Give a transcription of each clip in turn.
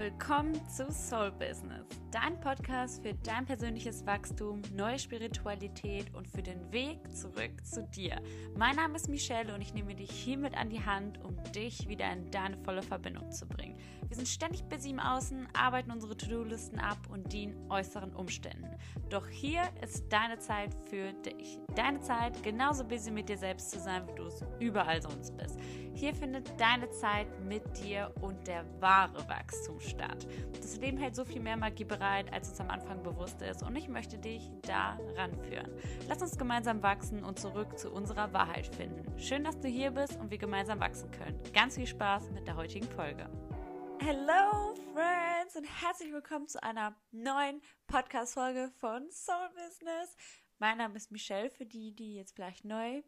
Willkommen zu Soul Business, dein Podcast für dein persönliches Wachstum, neue Spiritualität und für den Weg zurück zu dir. Mein Name ist Michelle und ich nehme dich hiermit an die Hand, um dich wieder in deine volle Verbindung zu bringen. Wir sind ständig busy im Außen, arbeiten unsere To-Do-Listen ab und dienen äußeren Umständen. Doch hier ist deine Zeit für dich. Deine Zeit, genauso busy mit dir selbst zu sein, wie du es überall sonst bist. Hier findet deine Zeit mit dir und der wahre Wachstum statt. Das Leben hält so viel mehr Magie bereit, als uns am Anfang bewusst ist und ich möchte dich da ranführen. Lass uns gemeinsam wachsen und zurück zu unserer Wahrheit finden. Schön, dass du hier bist und wir gemeinsam wachsen können. Ganz viel Spaß mit der heutigen Folge. Hello Friends und herzlich willkommen zu einer neuen Podcast-Folge von Soul Business. Mein Name ist Michelle, für die, die jetzt vielleicht neu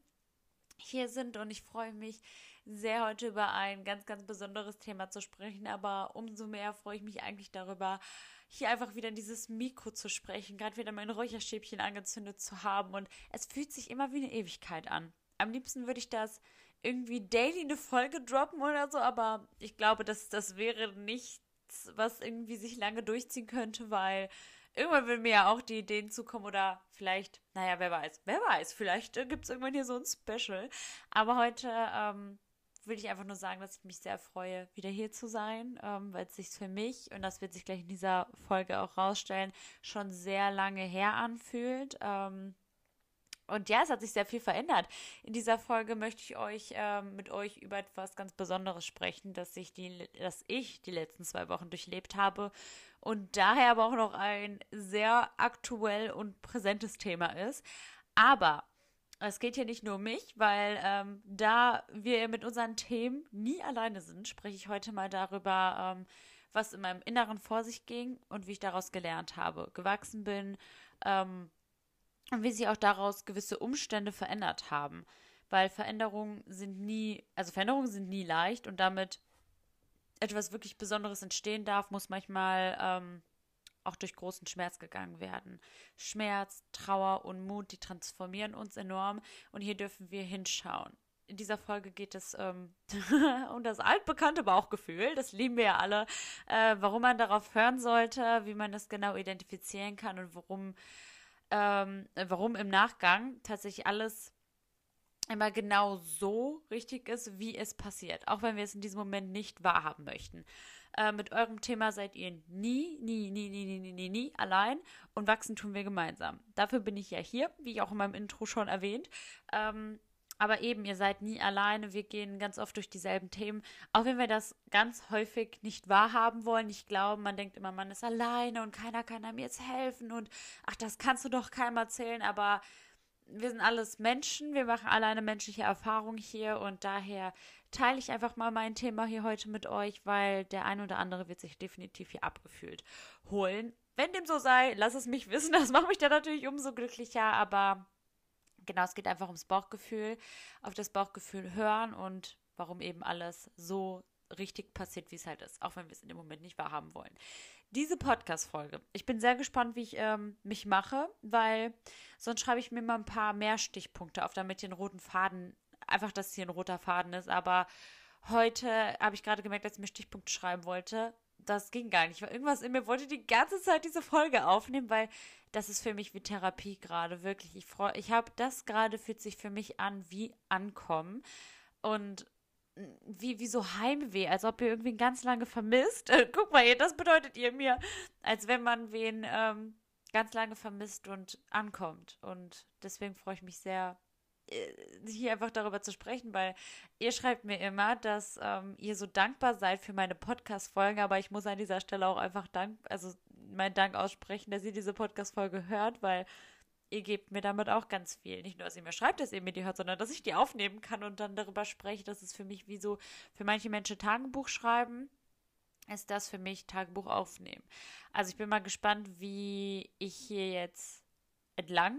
hier sind und ich freue mich sehr heute über ein ganz, ganz besonderes Thema zu sprechen, aber umso mehr freue ich mich eigentlich darüber, hier einfach wieder in dieses Mikro zu sprechen, gerade wieder mein Räucherstäbchen angezündet zu haben und es fühlt sich immer wie eine Ewigkeit an. Am liebsten würde ich das irgendwie daily eine Folge droppen oder so, aber ich glaube, dass das wäre nichts, was irgendwie sich lange durchziehen könnte, weil irgendwann will mir ja auch die Ideen zukommen oder vielleicht, naja, wer weiß, wer weiß, vielleicht äh, gibt es irgendwann hier so ein Special. Aber heute ähm, will ich einfach nur sagen, dass ich mich sehr freue, wieder hier zu sein, ähm, weil es sich für mich, und das wird sich gleich in dieser Folge auch rausstellen, schon sehr lange her anfühlt. Ähm, und ja, es hat sich sehr viel verändert. In dieser Folge möchte ich euch ähm, mit euch über etwas ganz Besonderes sprechen, das ich die, dass ich die letzten zwei Wochen durchlebt habe und daher aber auch noch ein sehr aktuell und präsentes Thema ist. Aber es geht hier nicht nur um mich, weil ähm, da wir mit unseren Themen nie alleine sind, spreche ich heute mal darüber, ähm, was in meinem Inneren vor sich ging und wie ich daraus gelernt habe, gewachsen bin ähm, und wie sich auch daraus gewisse Umstände verändert haben. Weil Veränderungen sind nie, also Veränderungen sind nie leicht und damit etwas wirklich Besonderes entstehen darf, muss manchmal ähm, auch durch großen Schmerz gegangen werden. Schmerz, Trauer und Mut, die transformieren uns enorm und hier dürfen wir hinschauen. In dieser Folge geht es ähm, um das altbekannte Bauchgefühl, das lieben wir ja alle, äh, warum man darauf hören sollte, wie man das genau identifizieren kann und warum, ähm, warum im Nachgang tatsächlich alles immer genau so richtig ist, wie es passiert, auch wenn wir es in diesem Moment nicht wahrhaben möchten. Äh, mit eurem Thema seid ihr nie, nie, nie, nie, nie, nie, nie, nie allein und wachsen tun wir gemeinsam. Dafür bin ich ja hier, wie auch in meinem Intro schon erwähnt. Ähm, aber eben, ihr seid nie alleine. Wir gehen ganz oft durch dieselben Themen. Auch wenn wir das ganz häufig nicht wahrhaben wollen, nicht glauben, man denkt immer, man ist alleine und keiner kann einem jetzt helfen und ach, das kannst du doch keinem erzählen. Aber wir sind alles Menschen, wir machen alle eine menschliche Erfahrung hier und daher teile ich einfach mal mein Thema hier heute mit euch, weil der ein oder andere wird sich definitiv hier abgefühlt holen. Wenn dem so sei, lass es mich wissen, das macht mich dann natürlich umso glücklicher, aber genau, es geht einfach ums Bauchgefühl, auf das Bauchgefühl hören und warum eben alles so richtig passiert, wie es halt ist, auch wenn wir es in dem Moment nicht wahrhaben wollen diese Podcast-Folge. Ich bin sehr gespannt, wie ich ähm, mich mache, weil sonst schreibe ich mir mal ein paar mehr Stichpunkte auf, damit ein roten Faden, einfach, dass hier ein roter Faden ist. Aber heute habe ich gerade gemerkt, dass ich mir Stichpunkte schreiben wollte. Das ging gar nicht, irgendwas in mir wollte die ganze Zeit diese Folge aufnehmen, weil das ist für mich wie Therapie gerade, wirklich. Ich freue, ich habe das gerade, fühlt sich für mich an wie Ankommen. Und wie, wie so Heimweh, als ob ihr irgendwie ganz lange vermisst. Guck mal, das bedeutet ihr mir, als wenn man wen ähm, ganz lange vermisst und ankommt. Und deswegen freue ich mich sehr, hier einfach darüber zu sprechen, weil ihr schreibt mir immer, dass ähm, ihr so dankbar seid für meine Podcast-Folgen, aber ich muss an dieser Stelle auch einfach Dank, also meinen Dank aussprechen, dass ihr diese Podcast-Folge hört, weil ihr gebt mir damit auch ganz viel. Nicht nur, dass ihr mir schreibt, dass ihr mir die hört, sondern dass ich die aufnehmen kann und dann darüber spreche. Das ist für mich wie so, für manche Menschen Tagebuch schreiben, ist das für mich Tagebuch aufnehmen. Also ich bin mal gespannt, wie ich hier jetzt entlang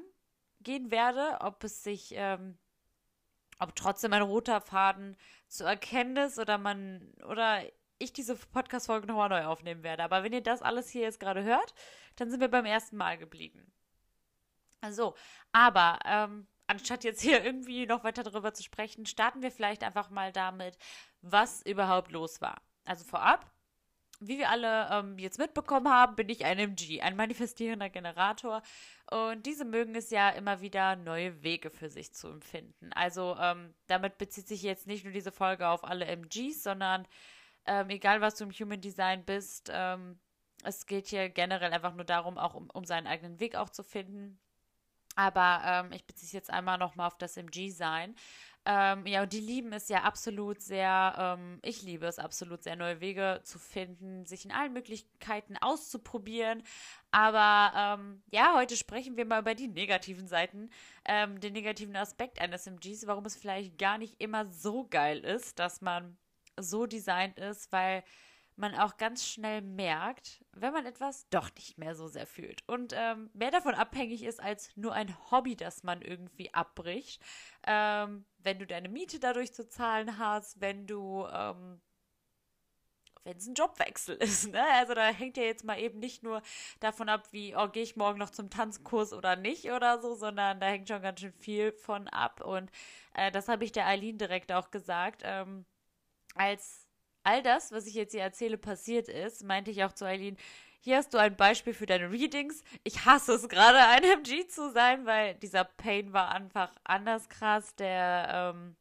gehen werde, ob es sich, ähm, ob trotzdem ein roter Faden zu erkennen ist oder man, oder ich diese Podcast-Folge nochmal neu aufnehmen werde. Aber wenn ihr das alles hier jetzt gerade hört, dann sind wir beim ersten Mal geblieben. So, aber ähm, anstatt jetzt hier irgendwie noch weiter darüber zu sprechen, starten wir vielleicht einfach mal damit, was überhaupt los war. Also vorab, wie wir alle ähm, jetzt mitbekommen haben, bin ich ein MG, ein manifestierender Generator. Und diese mögen es ja immer wieder, neue Wege für sich zu empfinden. Also ähm, damit bezieht sich jetzt nicht nur diese Folge auf alle MGs, sondern ähm, egal was du im Human Design bist, ähm, es geht hier generell einfach nur darum, auch um, um seinen eigenen Weg auch zu finden. Aber ähm, ich beziehe es jetzt einmal nochmal auf das MG-Sein. Ähm, ja, und die lieben es ja absolut sehr, ähm, ich liebe es absolut sehr, neue Wege zu finden, sich in allen Möglichkeiten auszuprobieren. Aber ähm, ja, heute sprechen wir mal über die negativen Seiten, ähm, den negativen Aspekt eines MGs, warum es vielleicht gar nicht immer so geil ist, dass man so designt ist, weil man auch ganz schnell merkt, wenn man etwas doch nicht mehr so sehr fühlt und ähm, mehr davon abhängig ist als nur ein Hobby, das man irgendwie abbricht. Ähm, wenn du deine Miete dadurch zu zahlen hast, wenn du, ähm, wenn es ein Jobwechsel ist, ne? Also da hängt ja jetzt mal eben nicht nur davon ab, wie, oh, gehe ich morgen noch zum Tanzkurs oder nicht oder so, sondern da hängt schon ganz schön viel von ab. Und äh, das habe ich der Eileen direkt auch gesagt. Ähm, als all das, was ich jetzt hier erzähle, passiert ist, meinte ich auch zu Eileen, hier hast du ein Beispiel für deine Readings. Ich hasse es gerade, ein MG zu sein, weil dieser Pain war einfach anders krass. Der, ähm,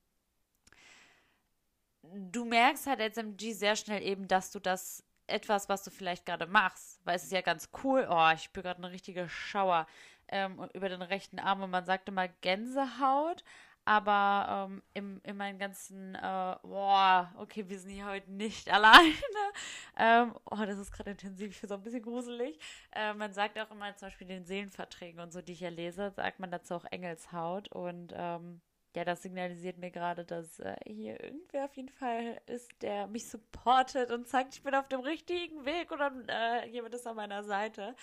du merkst halt als MG sehr schnell eben, dass du das etwas, was du vielleicht gerade machst, weil es ist ja ganz cool. Oh, ich spüre gerade eine richtige Schauer ähm, über den rechten Arm und man sagt immer Gänsehaut. Aber ähm, im, in meinen ganzen, äh, boah, okay, wir sind hier heute nicht alleine. ähm, oh, das ist gerade intensiv, ich finde es auch ein bisschen gruselig. Äh, man sagt auch immer zum Beispiel den Seelenverträgen und so, die ich ja lese, sagt man dazu auch Engelshaut. Und ähm, ja, das signalisiert mir gerade, dass äh, hier irgendwer auf jeden Fall ist, der mich supportet und sagt, ich bin auf dem richtigen Weg oder äh, jemand ist an meiner Seite.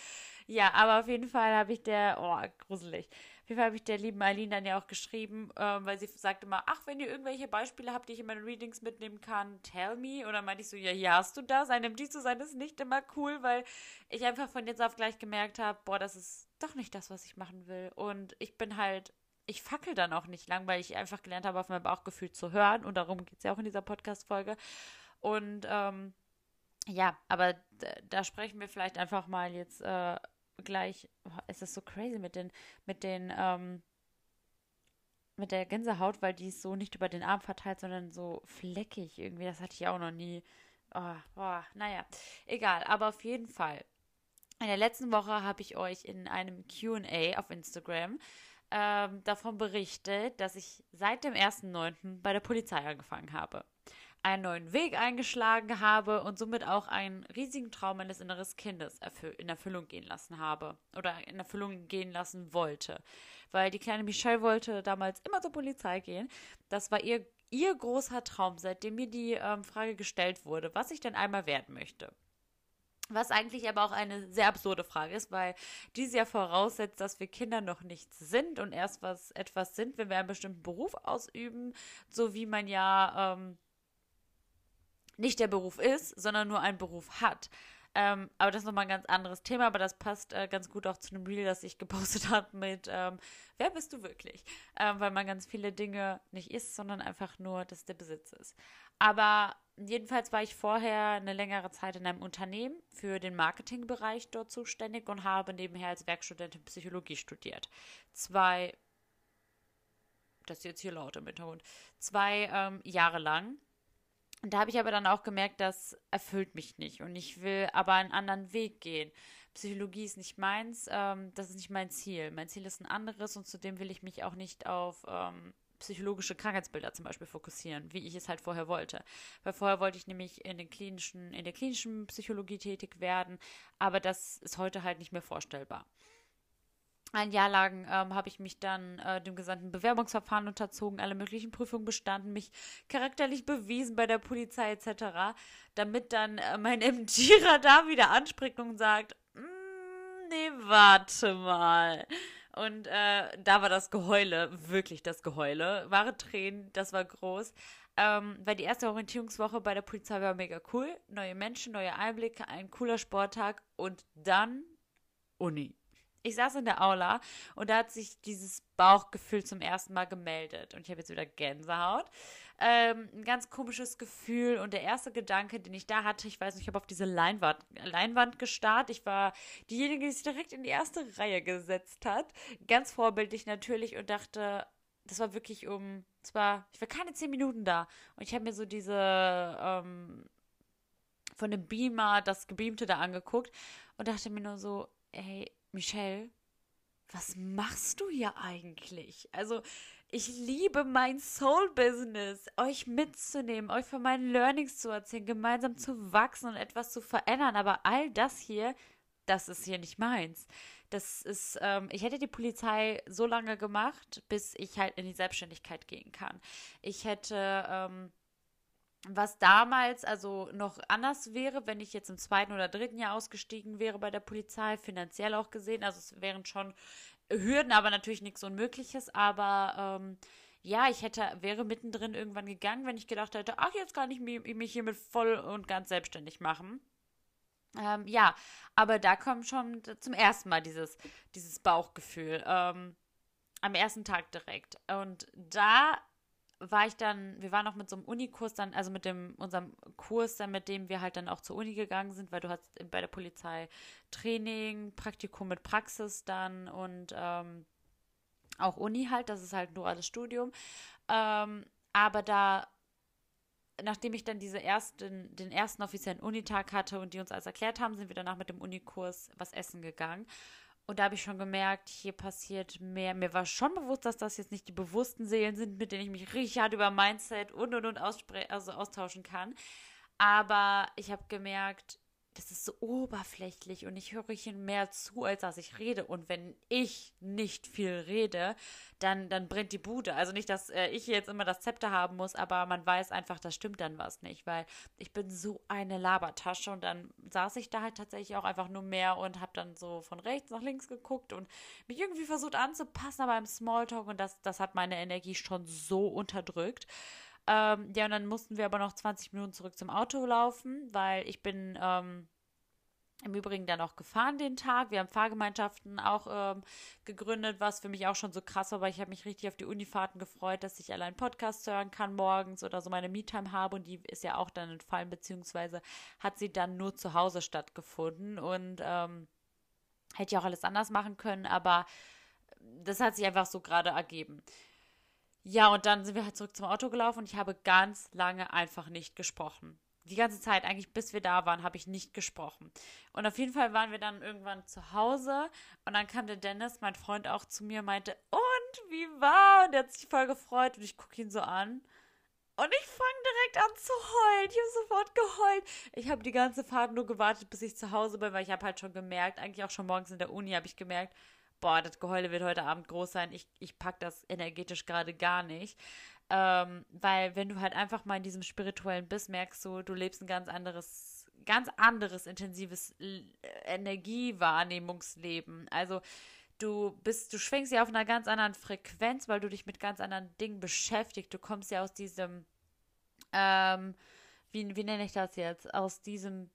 Ja, aber auf jeden Fall habe ich der, oh, gruselig jeden Fall habe ich der lieben Eileen dann ja auch geschrieben, ähm, weil sie sagt immer, ach, wenn ihr irgendwelche Beispiele habt, die ich in meine Readings mitnehmen kann, tell me. Oder meinte ich so, ja, hier hast du das. Ein MG zu sein ist nicht immer cool, weil ich einfach von jetzt auf gleich gemerkt habe, boah, das ist doch nicht das, was ich machen will. Und ich bin halt, ich fackel dann auch nicht lang, weil ich einfach gelernt habe, auf mein Bauchgefühl zu hören. Und darum geht es ja auch in dieser Podcast-Folge. Und ähm, ja, aber da sprechen wir vielleicht einfach mal jetzt äh, gleich, oh, es ist so crazy mit den, mit den, ähm, mit der Gänsehaut, weil die ist so nicht über den Arm verteilt, sondern so fleckig irgendwie. Das hatte ich auch noch nie. Oh, boah, naja, egal. Aber auf jeden Fall. In der letzten Woche habe ich euch in einem QA auf Instagram ähm, davon berichtet, dass ich seit dem 1.9. bei der Polizei angefangen habe einen neuen Weg eingeschlagen habe und somit auch einen riesigen Traum meines inneren Kindes in Erfüllung gehen lassen habe oder in Erfüllung gehen lassen wollte. Weil die kleine Michelle wollte damals immer zur Polizei gehen. Das war ihr, ihr großer Traum, seitdem mir die ähm, Frage gestellt wurde, was ich denn einmal werden möchte. Was eigentlich aber auch eine sehr absurde Frage ist, weil dies ja voraussetzt, dass wir Kinder noch nichts sind und erst was etwas sind, wenn wir einen bestimmten Beruf ausüben, so wie man ja ähm, nicht der Beruf ist, sondern nur einen Beruf hat. Ähm, aber das ist nochmal ein ganz anderes Thema, aber das passt äh, ganz gut auch zu einem Reel, das ich gepostet habe mit ähm, Wer bist du wirklich? Ähm, weil man ganz viele Dinge nicht ist, sondern einfach nur, dass der Besitz ist. Aber jedenfalls war ich vorher eine längere Zeit in einem Unternehmen für den Marketingbereich dort zuständig und habe nebenher als Werkstudentin Psychologie studiert. Zwei, das ist jetzt hier laut im Hintergrund, zwei ähm, Jahre lang und da habe ich aber dann auch gemerkt, das erfüllt mich nicht und ich will aber einen anderen Weg gehen. Psychologie ist nicht meins, ähm, das ist nicht mein Ziel. Mein Ziel ist ein anderes und zudem will ich mich auch nicht auf ähm, psychologische Krankheitsbilder zum Beispiel fokussieren, wie ich es halt vorher wollte. Weil vorher wollte ich nämlich in den klinischen, in der klinischen Psychologie tätig werden, aber das ist heute halt nicht mehr vorstellbar ein Jahr lang ähm, habe ich mich dann äh, dem gesamten Bewerbungsverfahren unterzogen, alle möglichen Prüfungen bestanden, mich charakterlich bewiesen bei der Polizei etc., damit dann äh, mein MG-Radar wieder anspringt und sagt, mm, nee, warte mal. Und äh, da war das Geheule, wirklich das Geheule, wahre Tränen, das war groß. Ähm, weil die erste Orientierungswoche bei der Polizei war mega cool. Neue Menschen, neue Einblicke, ein cooler Sporttag und dann Uni. Ich saß in der Aula und da hat sich dieses Bauchgefühl zum ersten Mal gemeldet. Und ich habe jetzt wieder Gänsehaut. Ähm, ein ganz komisches Gefühl. Und der erste Gedanke, den ich da hatte, ich weiß nicht, ich habe auf diese Leinwand, Leinwand gestarrt. Ich war diejenige, die sich direkt in die erste Reihe gesetzt hat. Ganz vorbildlich natürlich und dachte, das war wirklich um, zwar, ich war keine zehn Minuten da. Und ich habe mir so diese, ähm, von dem Beamer, das Gebeamte da angeguckt und dachte mir nur so, ey, Michelle, was machst du hier eigentlich? Also, ich liebe mein Soul-Business, euch mitzunehmen, euch von meinen Learnings zu erzählen, gemeinsam zu wachsen und etwas zu verändern. Aber all das hier, das ist hier nicht meins. Das ist, ähm, ich hätte die Polizei so lange gemacht, bis ich halt in die Selbstständigkeit gehen kann. Ich hätte ähm, was damals also noch anders wäre, wenn ich jetzt im zweiten oder dritten Jahr ausgestiegen wäre bei der Polizei, finanziell auch gesehen. Also es wären schon Hürden, aber natürlich nichts Unmögliches. Aber ähm, ja, ich hätte, wäre mittendrin irgendwann gegangen, wenn ich gedacht hätte, ach, jetzt kann ich mich, mich hiermit voll und ganz selbstständig machen. Ähm, ja, aber da kommt schon zum ersten Mal dieses, dieses Bauchgefühl. Ähm, am ersten Tag direkt. Und da war ich dann, wir waren noch mit so einem Unikurs dann, also mit dem, unserem Kurs dann, mit dem wir halt dann auch zur Uni gegangen sind, weil du hast bei der Polizei Training, Praktikum mit Praxis dann und ähm, auch Uni halt, das ist halt ein duales Studium. Ähm, aber da, nachdem ich dann diese ersten, den ersten offiziellen Unitag hatte und die uns alles erklärt haben, sind wir danach mit dem Unikurs was essen gegangen. Und da habe ich schon gemerkt, hier passiert mehr. Mir war schon bewusst, dass das jetzt nicht die bewussten Seelen sind, mit denen ich mich richtig hart über Mindset und und und also austauschen kann. Aber ich habe gemerkt, das ist so oberflächlich und ich höre ihnen mehr zu, als dass ich rede. Und wenn ich nicht viel rede, dann, dann brennt die Bude. Also nicht, dass äh, ich jetzt immer das Zepter haben muss, aber man weiß einfach, das stimmt dann was nicht, weil ich bin so eine Labertasche und dann saß ich da halt tatsächlich auch einfach nur mehr und habe dann so von rechts nach links geguckt und mich irgendwie versucht anzupassen, aber im Smalltalk und das, das hat meine Energie schon so unterdrückt. Ähm, ja, und dann mussten wir aber noch 20 Minuten zurück zum Auto laufen, weil ich bin ähm, im Übrigen dann auch gefahren den Tag. Wir haben Fahrgemeinschaften auch ähm, gegründet, was für mich auch schon so krass war, weil ich habe mich richtig auf die Unifahrten gefreut, dass ich allein Podcasts hören kann morgens oder so meine Me-Time habe und die ist ja auch dann entfallen, beziehungsweise hat sie dann nur zu Hause stattgefunden und ähm, hätte ja auch alles anders machen können, aber das hat sich einfach so gerade ergeben. Ja, und dann sind wir halt zurück zum Auto gelaufen und ich habe ganz lange einfach nicht gesprochen. Die ganze Zeit, eigentlich bis wir da waren, habe ich nicht gesprochen. Und auf jeden Fall waren wir dann irgendwann zu Hause und dann kam der Dennis, mein Freund, auch zu mir und meinte, und wie war? Und er hat sich voll gefreut und ich gucke ihn so an. Und ich fange direkt an zu heulen. Ich habe sofort geheult. Ich habe die ganze Fahrt nur gewartet, bis ich zu Hause bin, weil ich habe halt schon gemerkt, eigentlich auch schon morgens in der Uni habe ich gemerkt, boah, das Geheule wird heute Abend groß sein. Ich, ich pack das energetisch gerade gar nicht. Ähm, weil wenn du halt einfach mal in diesem spirituellen bist, merkst du, du lebst ein ganz anderes, ganz anderes, intensives Energiewahrnehmungsleben. Also du bist, du schwingst ja auf einer ganz anderen Frequenz, weil du dich mit ganz anderen Dingen beschäftigst. Du kommst ja aus diesem, ähm, wie, wie nenne ich das jetzt? Aus diesem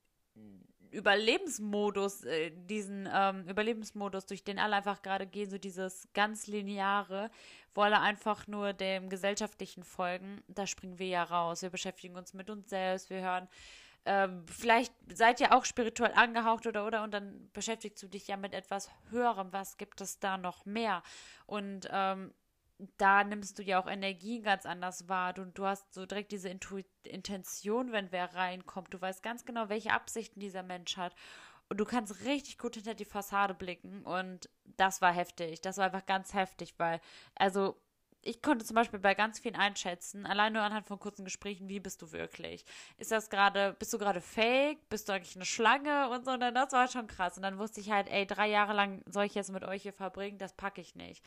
Überlebensmodus, äh, diesen ähm, Überlebensmodus, durch den alle einfach gerade gehen, so dieses ganz lineare, wo alle einfach nur dem Gesellschaftlichen folgen, da springen wir ja raus. Wir beschäftigen uns mit uns selbst, wir hören, ähm, vielleicht seid ihr auch spirituell angehaucht oder oder und dann beschäftigst du dich ja mit etwas Höherem. Was gibt es da noch mehr? Und ähm, da nimmst du ja auch Energie ganz anders wahr und du hast so direkt diese Intu Intention, wenn wer reinkommt. Du weißt ganz genau, welche Absichten dieser Mensch hat. Und du kannst richtig gut hinter die Fassade blicken. Und das war heftig. Das war einfach ganz heftig, weil, also, ich konnte zum Beispiel bei ganz vielen einschätzen, allein nur anhand von kurzen Gesprächen, wie bist du wirklich? Ist das gerade, bist du gerade fake? Bist du eigentlich eine Schlange? Und so, und das war schon krass. Und dann wusste ich halt, ey, drei Jahre lang soll ich jetzt mit euch hier verbringen, das packe ich nicht.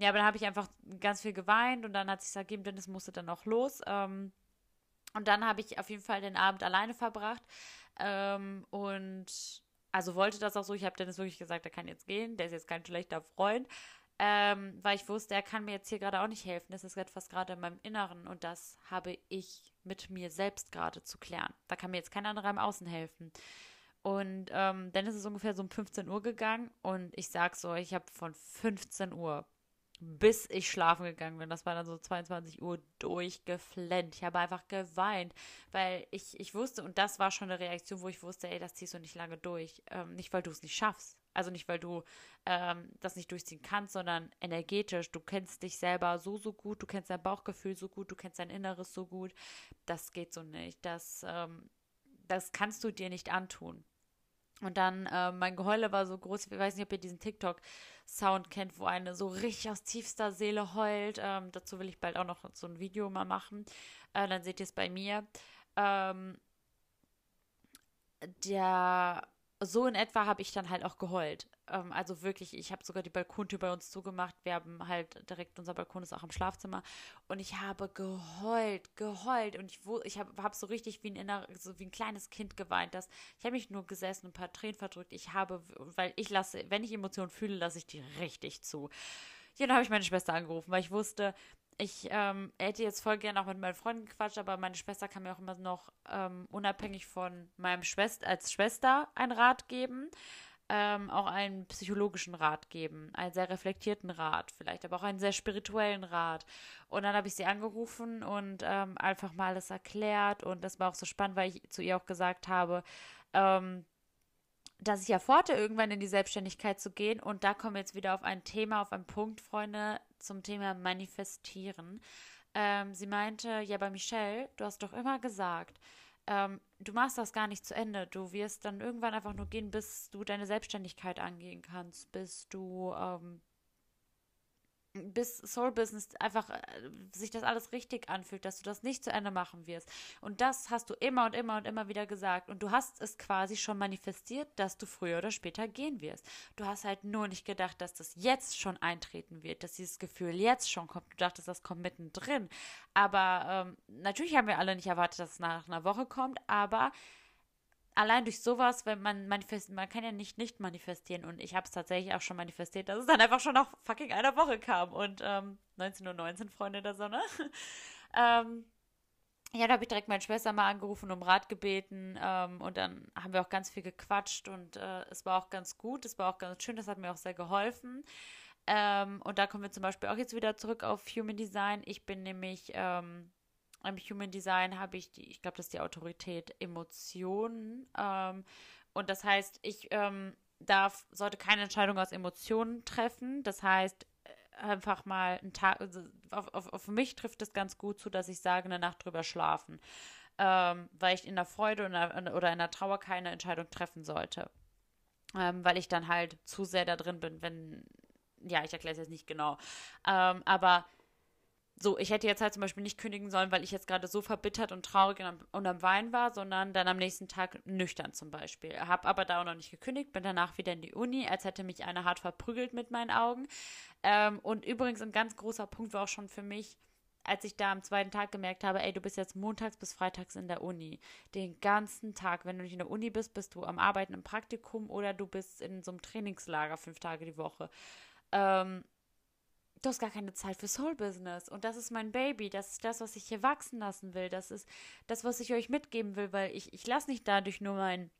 Ja, aber dann habe ich einfach ganz viel geweint und dann hat sich ergeben, Dennis musste dann auch los. Ähm, und dann habe ich auf jeden Fall den Abend alleine verbracht. Ähm, und also wollte das auch so. Ich habe Dennis wirklich gesagt, er kann jetzt gehen. Der ist jetzt kein schlechter Freund. Ähm, weil ich wusste, er kann mir jetzt hier gerade auch nicht helfen. Das ist etwas gerade in meinem Inneren und das habe ich mit mir selbst gerade zu klären. Da kann mir jetzt kein anderer im Außen helfen. Und ähm, dann ist es ungefähr so um 15 Uhr gegangen und ich sag so, ich habe von 15 Uhr bis ich schlafen gegangen bin. Das war dann so 22 Uhr durchgeflennt. Ich habe einfach geweint, weil ich, ich wusste, und das war schon eine Reaktion, wo ich wusste, ey, das ziehst du nicht lange durch. Ähm, nicht, weil du es nicht schaffst. Also nicht, weil du ähm, das nicht durchziehen kannst, sondern energetisch. Du kennst dich selber so, so gut, du kennst dein Bauchgefühl so gut, du kennst dein Inneres so gut. Das geht so nicht. Das, ähm, das kannst du dir nicht antun. Und dann, äh, mein Geheule war so groß, ich weiß nicht, ob ihr diesen TikTok-Sound kennt, wo eine so richtig aus tiefster Seele heult. Ähm, dazu will ich bald auch noch so ein Video mal machen. Äh, dann seht ihr es bei mir. Ähm, der so in etwa habe ich dann halt auch geheult. Ähm, also wirklich, ich habe sogar die Balkontür bei uns zugemacht. Wir haben halt direkt, unser Balkon ist auch im Schlafzimmer. Und ich habe geheult, geheult. Und ich, ich habe hab so richtig wie ein, inner, so wie ein kleines Kind geweint. Das, ich habe mich nur gesessen und ein paar Tränen verdrückt. Ich habe, weil ich lasse, wenn ich Emotionen fühle, lasse ich die richtig zu. Ja, dann habe ich meine Schwester angerufen, weil ich wusste, ich ähm, hätte jetzt voll gerne auch mit meinen Freunden gequatscht, aber meine Schwester kann mir auch immer noch ähm, unabhängig von meinem Schwester als Schwester einen Rat geben, ähm, auch einen psychologischen Rat geben, einen sehr reflektierten Rat, vielleicht aber auch einen sehr spirituellen Rat. Und dann habe ich sie angerufen und ähm, einfach mal alles erklärt und das war auch so spannend, weil ich zu ihr auch gesagt habe, ähm, dass ich ja vorhatte, irgendwann in die Selbstständigkeit zu gehen. Und da kommen wir jetzt wieder auf ein Thema, auf einen Punkt, Freunde, zum Thema Manifestieren. Ähm, sie meinte, ja, bei Michelle, du hast doch immer gesagt, ähm, du machst das gar nicht zu Ende. Du wirst dann irgendwann einfach nur gehen, bis du deine Selbstständigkeit angehen kannst, bis du ähm, bis Soul Business einfach äh, sich das alles richtig anfühlt, dass du das nicht zu Ende machen wirst. Und das hast du immer und immer und immer wieder gesagt. Und du hast es quasi schon manifestiert, dass du früher oder später gehen wirst. Du hast halt nur nicht gedacht, dass das jetzt schon eintreten wird, dass dieses Gefühl jetzt schon kommt. Du dachtest, das kommt mittendrin. Aber ähm, natürlich haben wir alle nicht erwartet, dass es nach einer Woche kommt, aber allein durch sowas, wenn man manifestiert, man kann ja nicht nicht manifestieren und ich habe es tatsächlich auch schon manifestiert, dass es dann einfach schon nach fucking einer Woche kam und ähm, 19.19 Uhr, Freunde der Sonne. ähm, ja, da habe ich direkt meine Schwester mal angerufen, um Rat gebeten ähm, und dann haben wir auch ganz viel gequatscht und äh, es war auch ganz gut, es war auch ganz schön, das hat mir auch sehr geholfen. Ähm, und da kommen wir zum Beispiel auch jetzt wieder zurück auf Human Design. Ich bin nämlich ähm, im Human Design habe ich die, ich glaube, das ist die Autorität Emotionen. Ähm, und das heißt, ich ähm, darf, sollte keine Entscheidung aus Emotionen treffen. Das heißt, äh, einfach mal einen Tag, also auf, auf, auf mich trifft es ganz gut zu, dass ich sage, eine Nacht drüber schlafen. Ähm, weil ich in der Freude oder, oder in der Trauer keine Entscheidung treffen sollte. Ähm, weil ich dann halt zu sehr da drin bin, wenn, ja, ich erkläre es jetzt nicht genau. Ähm, aber so, ich hätte jetzt halt zum Beispiel nicht kündigen sollen, weil ich jetzt gerade so verbittert und traurig und am, und am Wein war, sondern dann am nächsten Tag nüchtern zum Beispiel. Hab aber da auch noch nicht gekündigt, bin danach wieder in die Uni, als hätte mich einer hart verprügelt mit meinen Augen. Ähm, und übrigens ein ganz großer Punkt war auch schon für mich, als ich da am zweiten Tag gemerkt habe, ey, du bist jetzt montags bis freitags in der Uni. Den ganzen Tag. Wenn du nicht in der Uni bist, bist du am Arbeiten im Praktikum oder du bist in so einem Trainingslager fünf Tage die Woche. Ähm, du hast gar keine Zeit für Soul Business. Und das ist mein Baby. Das ist das, was ich hier wachsen lassen will. Das ist das, was ich euch mitgeben will, weil ich, ich lasse nicht dadurch nur mein,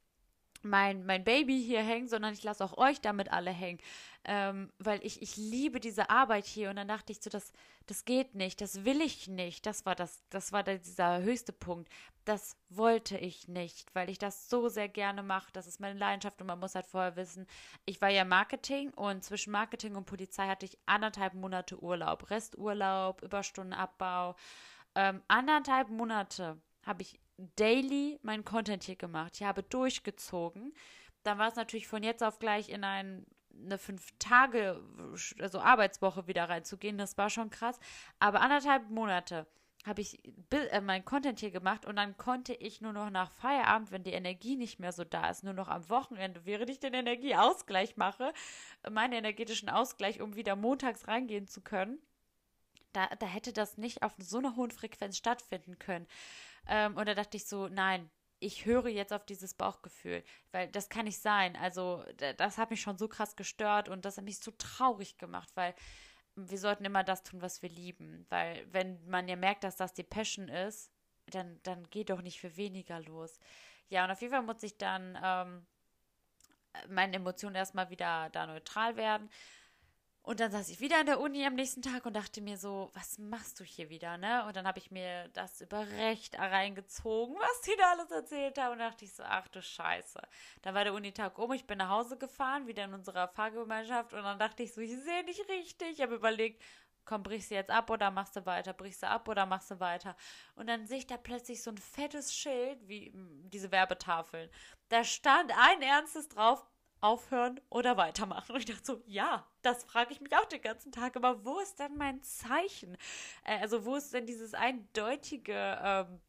mein, mein Baby hier hängen, sondern ich lasse auch euch damit alle hängen. Ähm, weil ich, ich liebe diese Arbeit hier. Und dann dachte ich so, das, das geht nicht, das will ich nicht. Das war das, das war dieser höchste Punkt. Das wollte ich nicht, weil ich das so sehr gerne mache. Das ist meine Leidenschaft und man muss halt vorher wissen, ich war ja Marketing und zwischen Marketing und Polizei hatte ich anderthalb Monate Urlaub, Resturlaub, Überstundenabbau. Ähm, anderthalb Monate habe ich daily meinen Content hier gemacht. Ich habe durchgezogen. Dann war es natürlich von jetzt auf gleich in ein, eine fünf Tage, also Arbeitswoche wieder reinzugehen. Das war schon krass. Aber anderthalb Monate habe ich äh, mein Content hier gemacht und dann konnte ich nur noch nach Feierabend, wenn die Energie nicht mehr so da ist, nur noch am Wochenende, während ich den Energieausgleich mache, meinen energetischen Ausgleich, um wieder montags reingehen zu können. Da, da hätte das nicht auf so einer hohen Frequenz stattfinden können. Ähm, und da dachte ich so, nein, ich höre jetzt auf dieses Bauchgefühl, weil das kann nicht sein. Also, das hat mich schon so krass gestört und das hat mich so traurig gemacht, weil wir sollten immer das tun, was wir lieben. Weil, wenn man ja merkt, dass das die Passion ist, dann, dann geh doch nicht für weniger los. Ja, und auf jeden Fall muss ich dann ähm, meine Emotionen erstmal wieder da neutral werden. Und dann saß ich wieder in der Uni am nächsten Tag und dachte mir so, was machst du hier wieder, ne? Und dann habe ich mir das über Recht reingezogen, was die da alles erzählt haben. Und dachte ich so, ach du Scheiße. Dann war der Unitag um, ich bin nach Hause gefahren, wieder in unserer Fahrgemeinschaft. Und dann dachte ich so, ich sehe nicht richtig. Ich habe überlegt, komm, brichst du jetzt ab oder machst du weiter? Brichst du ab oder machst du weiter? Und dann sehe ich da plötzlich so ein fettes Schild, wie diese Werbetafeln. Da stand ein Ernstes drauf, aufhören oder weitermachen. Und ich dachte so, ja, das frage ich mich auch den ganzen Tag. Aber wo ist denn mein Zeichen? Äh, also wo ist denn dieses eindeutige ähm,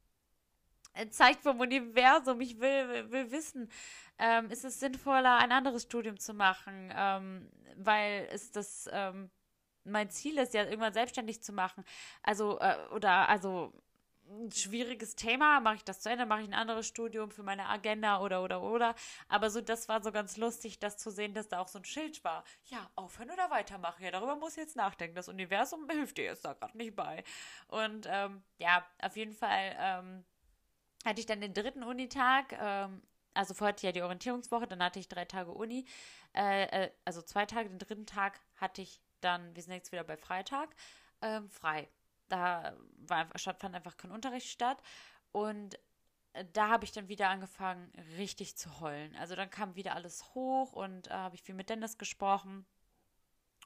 Zeichen vom Universum? Ich will, will, will wissen, ähm, ist es sinnvoller, ein anderes Studium zu machen, ähm, weil es das ähm, mein Ziel ist ja irgendwann selbstständig zu machen. Also äh, oder also ein schwieriges Thema, mache ich das zu Ende, mache ich ein anderes Studium für meine Agenda oder oder oder. Aber so, das war so ganz lustig, das zu sehen, dass da auch so ein Schild war. Ja, aufhören oder weitermachen. Ja, darüber muss ich jetzt nachdenken. Das Universum hilft dir jetzt da gerade nicht bei. Und ähm, ja, auf jeden Fall ähm, hatte ich dann den dritten Unitag. Ähm, also vorher hatte ich ja die Orientierungswoche, dann hatte ich drei Tage Uni. Äh, äh, also zwei Tage, den dritten Tag hatte ich dann, wir sind jetzt wieder bei Freitag, ähm, frei da war, fand einfach kein Unterricht statt. Und äh, da habe ich dann wieder angefangen, richtig zu heulen. Also dann kam wieder alles hoch und äh, habe ich viel mit Dennis gesprochen.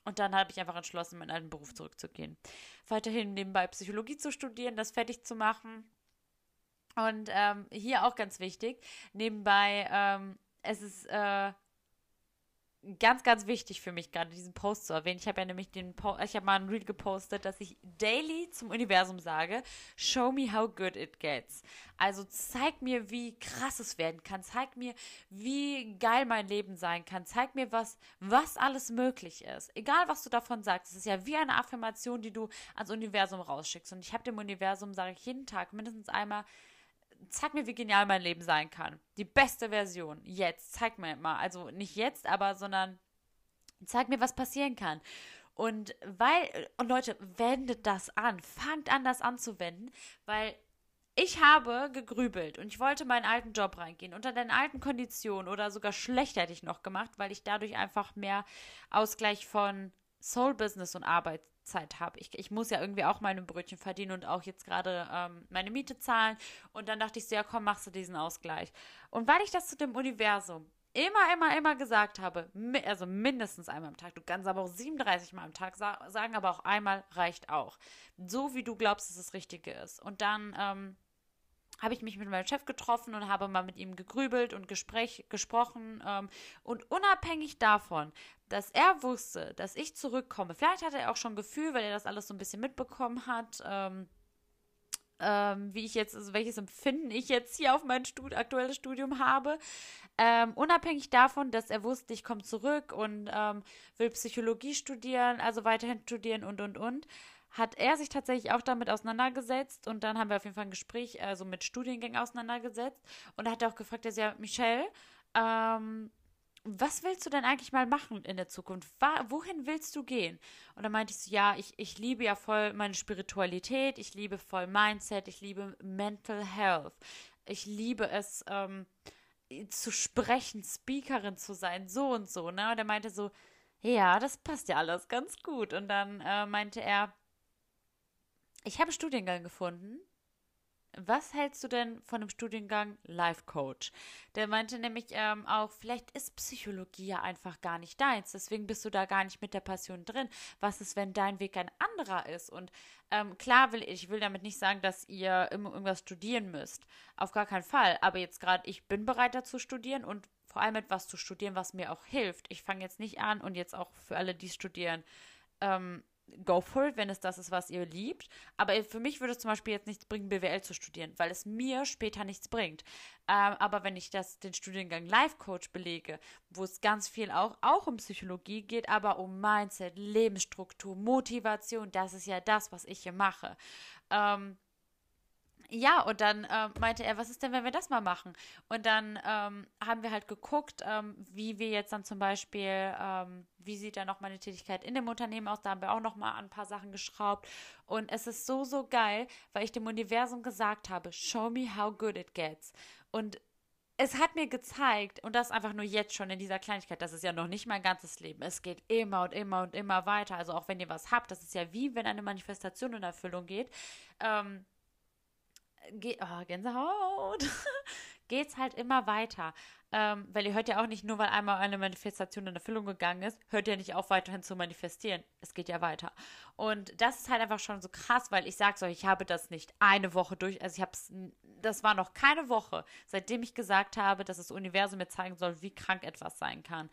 Und dann habe ich einfach entschlossen, meinen alten Beruf zurückzugehen. Weiterhin nebenbei Psychologie zu studieren, das fertig zu machen. Und ähm, hier auch ganz wichtig, nebenbei, ähm, es ist äh, ganz, ganz wichtig für mich gerade, diesen Post zu erwähnen. Ich habe ja nämlich den po ich habe mal ein Reel gepostet, dass ich daily zum Universum sage, show me how good it gets. Also zeig mir, wie krass es werden kann, zeig mir, wie geil mein Leben sein kann, zeig mir, was, was alles möglich ist. Egal, was du davon sagst, es ist ja wie eine Affirmation, die du ans Universum rausschickst. Und ich habe dem Universum, sage ich jeden Tag mindestens einmal, zeig mir, wie genial mein Leben sein kann. Die beste Version. Jetzt. Zeig mir mal. Also nicht jetzt, aber sondern zeig mir, was passieren kann. Und weil, und Leute, wendet das an. Fangt an, das anzuwenden, weil ich habe gegrübelt und ich wollte meinen alten Job reingehen. Unter den alten Konditionen oder sogar schlechter hätte ich noch gemacht, weil ich dadurch einfach mehr Ausgleich von Soul Business und Arbeit Zeit habe. Ich, ich muss ja irgendwie auch meine Brötchen verdienen und auch jetzt gerade ähm, meine Miete zahlen. Und dann dachte ich so, ja komm, machst du diesen Ausgleich. Und weil ich das zu dem Universum immer, immer, immer gesagt habe, also mindestens einmal am Tag, du kannst aber auch 37 Mal am Tag sagen, aber auch einmal reicht auch. So wie du glaubst, dass es das Richtige ist. Und dann ähm, habe ich mich mit meinem Chef getroffen und habe mal mit ihm gegrübelt und Gespräch gesprochen. Ähm, und unabhängig davon, dass er wusste, dass ich zurückkomme, vielleicht hatte er auch schon Gefühl, weil er das alles so ein bisschen mitbekommen hat, ähm, ähm, wie ich jetzt, also welches Empfinden ich jetzt hier auf mein Stud aktuelles Studium habe. Ähm, unabhängig davon, dass er wusste, ich komme zurück und ähm, will Psychologie studieren, also weiterhin studieren und und und hat er sich tatsächlich auch damit auseinandergesetzt und dann haben wir auf jeden Fall ein Gespräch also mit Studiengängen auseinandergesetzt und da hat er auch gefragt, er ist ja, Michelle, ähm, was willst du denn eigentlich mal machen in der Zukunft? wohin willst du gehen? Und dann meinte ich so, ja, ich, ich liebe ja voll meine Spiritualität, ich liebe voll Mindset, ich liebe Mental Health. Ich liebe es, ähm, zu sprechen, Speakerin zu sein, so und so, ne? Und er meinte so, ja, das passt ja alles ganz gut. Und dann äh, meinte er, ich habe einen Studiengang gefunden. Was hältst du denn von dem Studiengang Life Coach? Der meinte nämlich ähm, auch, vielleicht ist Psychologie ja einfach gar nicht deins, deswegen bist du da gar nicht mit der Passion drin. Was ist, wenn dein Weg ein anderer ist? Und ähm, klar will ich will damit nicht sagen, dass ihr irgendwas studieren müsst. Auf gar keinen Fall. Aber jetzt gerade, ich bin bereit dazu studieren und vor allem etwas zu studieren, was mir auch hilft. Ich fange jetzt nicht an und jetzt auch für alle, die studieren, ähm, go for it, wenn es das ist, was ihr liebt. Aber für mich würde es zum Beispiel jetzt nichts bringen, BWL zu studieren, weil es mir später nichts bringt. Ähm, aber wenn ich das, den Studiengang Life Coach belege, wo es ganz viel auch, auch um Psychologie geht, aber um Mindset, Lebensstruktur, Motivation, das ist ja das, was ich hier mache. Ähm, ja, und dann äh, meinte er, was ist denn, wenn wir das mal machen? Und dann ähm, haben wir halt geguckt, ähm, wie wir jetzt dann zum Beispiel, ähm, wie sieht dann noch meine Tätigkeit in dem Unternehmen aus? Da haben wir auch noch mal ein paar Sachen geschraubt. Und es ist so, so geil, weil ich dem Universum gesagt habe, show me how good it gets. Und es hat mir gezeigt, und das einfach nur jetzt schon in dieser Kleinigkeit, das ist ja noch nicht mein ganzes Leben. Es geht immer und immer und immer weiter. Also auch wenn ihr was habt, das ist ja wie wenn eine Manifestation in Erfüllung geht. Ähm, Ge oh, Gänsehaut, geht's halt immer weiter. Ähm, weil ihr hört ja auch nicht, nur weil einmal eine Manifestation in Erfüllung gegangen ist, hört ihr nicht auf, weiterhin zu manifestieren. Es geht ja weiter. Und das ist halt einfach schon so krass, weil ich sag's euch, ich habe das nicht eine Woche durch, also ich hab's, das war noch keine Woche, seitdem ich gesagt habe, dass das Universum mir zeigen soll, wie krank etwas sein kann.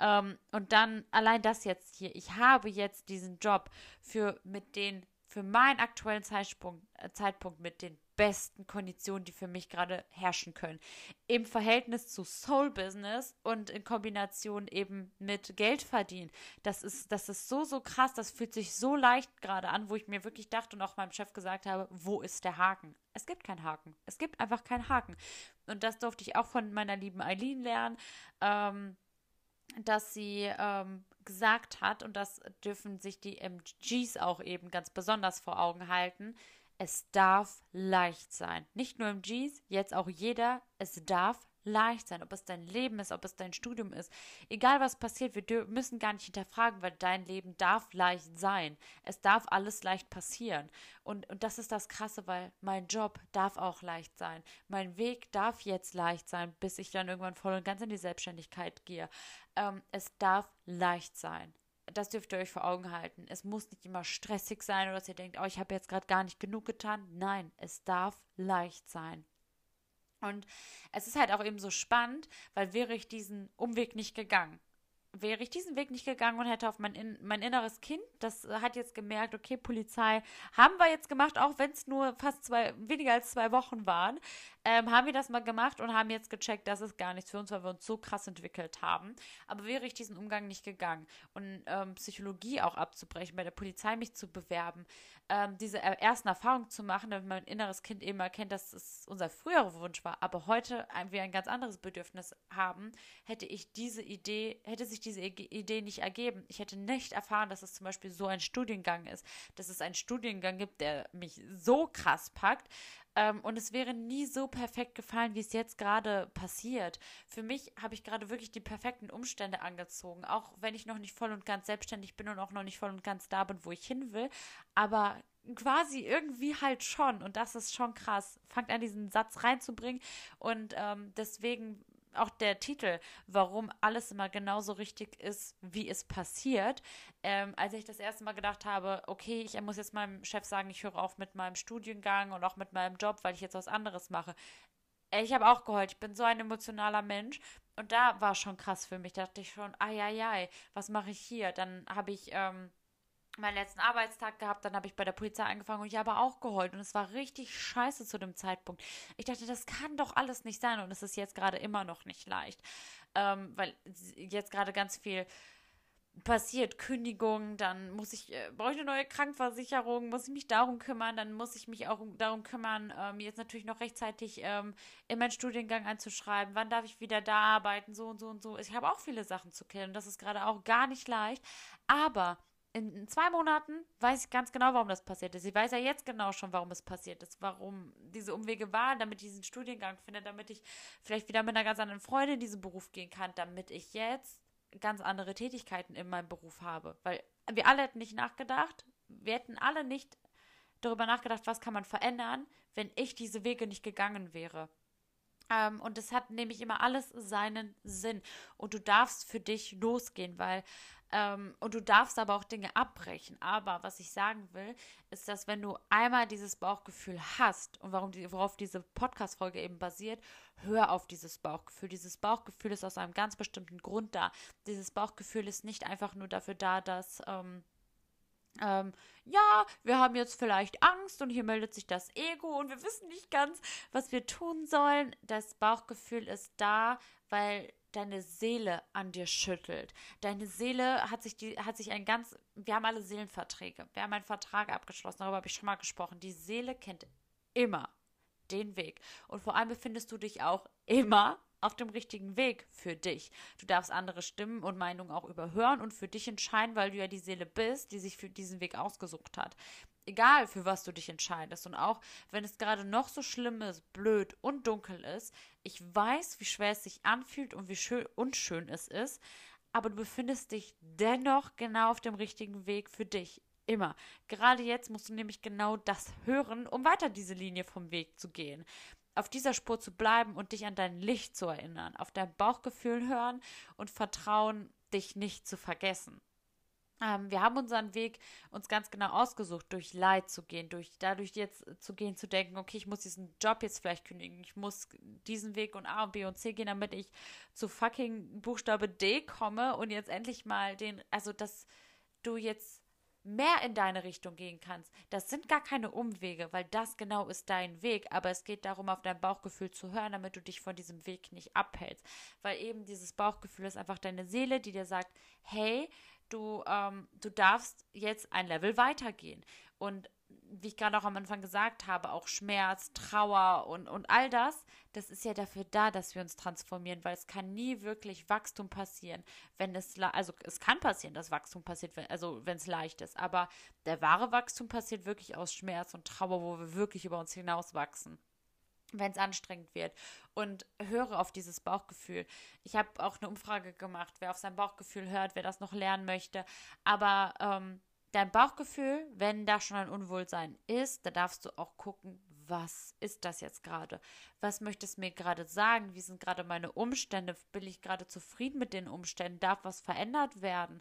Ähm, und dann allein das jetzt hier, ich habe jetzt diesen Job für mit den für meinen aktuellen Zeitpunkt, äh, Zeitpunkt mit den besten Konditionen, die für mich gerade herrschen können. Im Verhältnis zu Soul Business und in Kombination eben mit Geld verdienen. Das ist, das ist so, so krass. Das fühlt sich so leicht gerade an, wo ich mir wirklich dachte und auch meinem Chef gesagt habe, wo ist der Haken? Es gibt keinen Haken. Es gibt einfach keinen Haken. Und das durfte ich auch von meiner lieben Eileen lernen. Ähm, dass sie ähm, gesagt hat, und das dürfen sich die MGs auch eben ganz besonders vor Augen halten, es darf leicht sein. Nicht nur im Gs, jetzt auch jeder, es darf leicht sein. Ob es dein Leben ist, ob es dein Studium ist. Egal was passiert, wir müssen gar nicht hinterfragen, weil dein Leben darf leicht sein. Es darf alles leicht passieren. Und, und das ist das Krasse, weil mein Job darf auch leicht sein. Mein Weg darf jetzt leicht sein, bis ich dann irgendwann voll und ganz in die Selbstständigkeit gehe. Ähm, es darf leicht sein das dürft ihr euch vor Augen halten. Es muss nicht immer stressig sein oder dass ihr denkt, oh, ich habe jetzt gerade gar nicht genug getan. Nein, es darf leicht sein. Und es ist halt auch eben so spannend, weil wäre ich diesen Umweg nicht gegangen, wäre ich diesen Weg nicht gegangen und hätte auf mein, in, mein inneres Kind, das hat jetzt gemerkt, okay, Polizei haben wir jetzt gemacht, auch wenn es nur fast zwei, weniger als zwei Wochen waren, ähm, haben wir das mal gemacht und haben jetzt gecheckt, dass es gar nichts für uns, weil wir uns so krass entwickelt haben. Aber wäre ich diesen Umgang nicht gegangen und ähm, Psychologie auch abzubrechen, bei der Polizei mich zu bewerben, ähm, diese ersten Erfahrungen zu machen, damit mein inneres Kind eben erkennt, dass es unser früherer Wunsch war, aber heute wir ein ganz anderes Bedürfnis haben, hätte ich diese Idee, hätte sich diese Idee nicht ergeben. Ich hätte nicht erfahren, dass es zum Beispiel so ein Studiengang ist, dass es einen Studiengang gibt, der mich so krass packt. Ähm, und es wäre nie so perfekt gefallen, wie es jetzt gerade passiert. Für mich habe ich gerade wirklich die perfekten Umstände angezogen, auch wenn ich noch nicht voll und ganz selbstständig bin und auch noch nicht voll und ganz da bin, wo ich hin will. Aber quasi irgendwie halt schon. Und das ist schon krass. Fangt an, diesen Satz reinzubringen. Und ähm, deswegen auch der Titel, warum alles immer genauso richtig ist, wie es passiert. Ähm, als ich das erste Mal gedacht habe, okay, ich muss jetzt meinem Chef sagen, ich höre auf mit meinem Studiengang und auch mit meinem Job, weil ich jetzt was anderes mache. Ich habe auch geheult. Ich bin so ein emotionaler Mensch. Und da war schon krass für mich. Da dachte ich schon, ai, ai, ai, was mache ich hier? Dann habe ich ähm, meinen letzten Arbeitstag gehabt, dann habe ich bei der Polizei angefangen und ich habe auch geheult und es war richtig scheiße zu dem Zeitpunkt. Ich dachte, das kann doch alles nicht sein und es ist jetzt gerade immer noch nicht leicht, ähm, weil jetzt gerade ganz viel passiert, Kündigung, dann muss ich, äh, brauche ich eine neue Krankenversicherung, muss ich mich darum kümmern, dann muss ich mich auch darum kümmern, ähm, jetzt natürlich noch rechtzeitig ähm, in meinen Studiengang einzuschreiben, wann darf ich wieder da arbeiten, so und so und so. Ich habe auch viele Sachen zu klären und das ist gerade auch gar nicht leicht, aber in zwei Monaten weiß ich ganz genau, warum das passiert ist. Ich weiß ja jetzt genau schon, warum es passiert ist, warum diese Umwege waren, damit ich diesen Studiengang finde, damit ich vielleicht wieder mit einer ganz anderen Freundin in diesen Beruf gehen kann, damit ich jetzt ganz andere Tätigkeiten in meinem Beruf habe. Weil wir alle hätten nicht nachgedacht, wir hätten alle nicht darüber nachgedacht, was kann man verändern, wenn ich diese Wege nicht gegangen wäre. Ähm, und es hat nämlich immer alles seinen Sinn. Und du darfst für dich losgehen, weil ähm, und du darfst aber auch Dinge abbrechen. Aber was ich sagen will, ist, dass wenn du einmal dieses Bauchgefühl hast und warum die, worauf diese Podcast-Folge eben basiert, hör auf dieses Bauchgefühl. Dieses Bauchgefühl ist aus einem ganz bestimmten Grund da. Dieses Bauchgefühl ist nicht einfach nur dafür da, dass. Ähm, ähm, ja, wir haben jetzt vielleicht Angst und hier meldet sich das Ego und wir wissen nicht ganz, was wir tun sollen. Das Bauchgefühl ist da, weil deine Seele an dir schüttelt. Deine Seele hat sich die hat sich ein ganz wir haben alle Seelenverträge. Wir haben einen Vertrag abgeschlossen, darüber habe ich schon mal gesprochen. Die Seele kennt immer den Weg. Und vor allem befindest du dich auch immer auf dem richtigen Weg für dich. Du darfst andere Stimmen und Meinungen auch überhören und für dich entscheiden, weil du ja die Seele bist, die sich für diesen Weg ausgesucht hat. Egal, für was du dich entscheidest. Und auch wenn es gerade noch so schlimm ist, blöd und dunkel ist, ich weiß, wie schwer es sich anfühlt und wie schön unschön es ist, aber du befindest dich dennoch genau auf dem richtigen Weg für dich. Immer. Gerade jetzt musst du nämlich genau das hören, um weiter diese Linie vom Weg zu gehen auf dieser Spur zu bleiben und dich an dein Licht zu erinnern, auf dein Bauchgefühl hören und vertrauen, dich nicht zu vergessen. Ähm, wir haben unseren Weg uns ganz genau ausgesucht, durch Leid zu gehen, durch dadurch jetzt zu gehen, zu denken, okay, ich muss diesen Job jetzt vielleicht kündigen, ich muss diesen Weg und A und B und C gehen, damit ich zu fucking Buchstabe D komme und jetzt endlich mal den, also dass du jetzt mehr in deine Richtung gehen kannst. Das sind gar keine Umwege, weil das genau ist dein Weg. Aber es geht darum, auf dein Bauchgefühl zu hören, damit du dich von diesem Weg nicht abhältst. Weil eben dieses Bauchgefühl ist einfach deine Seele, die dir sagt, hey, du, ähm, du darfst jetzt ein Level weitergehen. Und wie ich gerade auch am Anfang gesagt habe, auch Schmerz, Trauer und, und all das, das ist ja dafür da, dass wir uns transformieren, weil es kann nie wirklich Wachstum passieren, wenn es, also es kann passieren, dass Wachstum passiert, wenn, also wenn es leicht ist, aber der wahre Wachstum passiert wirklich aus Schmerz und Trauer, wo wir wirklich über uns hinaus wachsen wenn es anstrengend wird und höre auf dieses Bauchgefühl. Ich habe auch eine Umfrage gemacht, wer auf sein Bauchgefühl hört, wer das noch lernen möchte. Aber ähm, dein Bauchgefühl, wenn da schon ein Unwohlsein ist, da darfst du auch gucken, was ist das jetzt gerade? Was möchte es mir gerade sagen? Wie sind gerade meine Umstände? Bin ich gerade zufrieden mit den Umständen? Darf was verändert werden?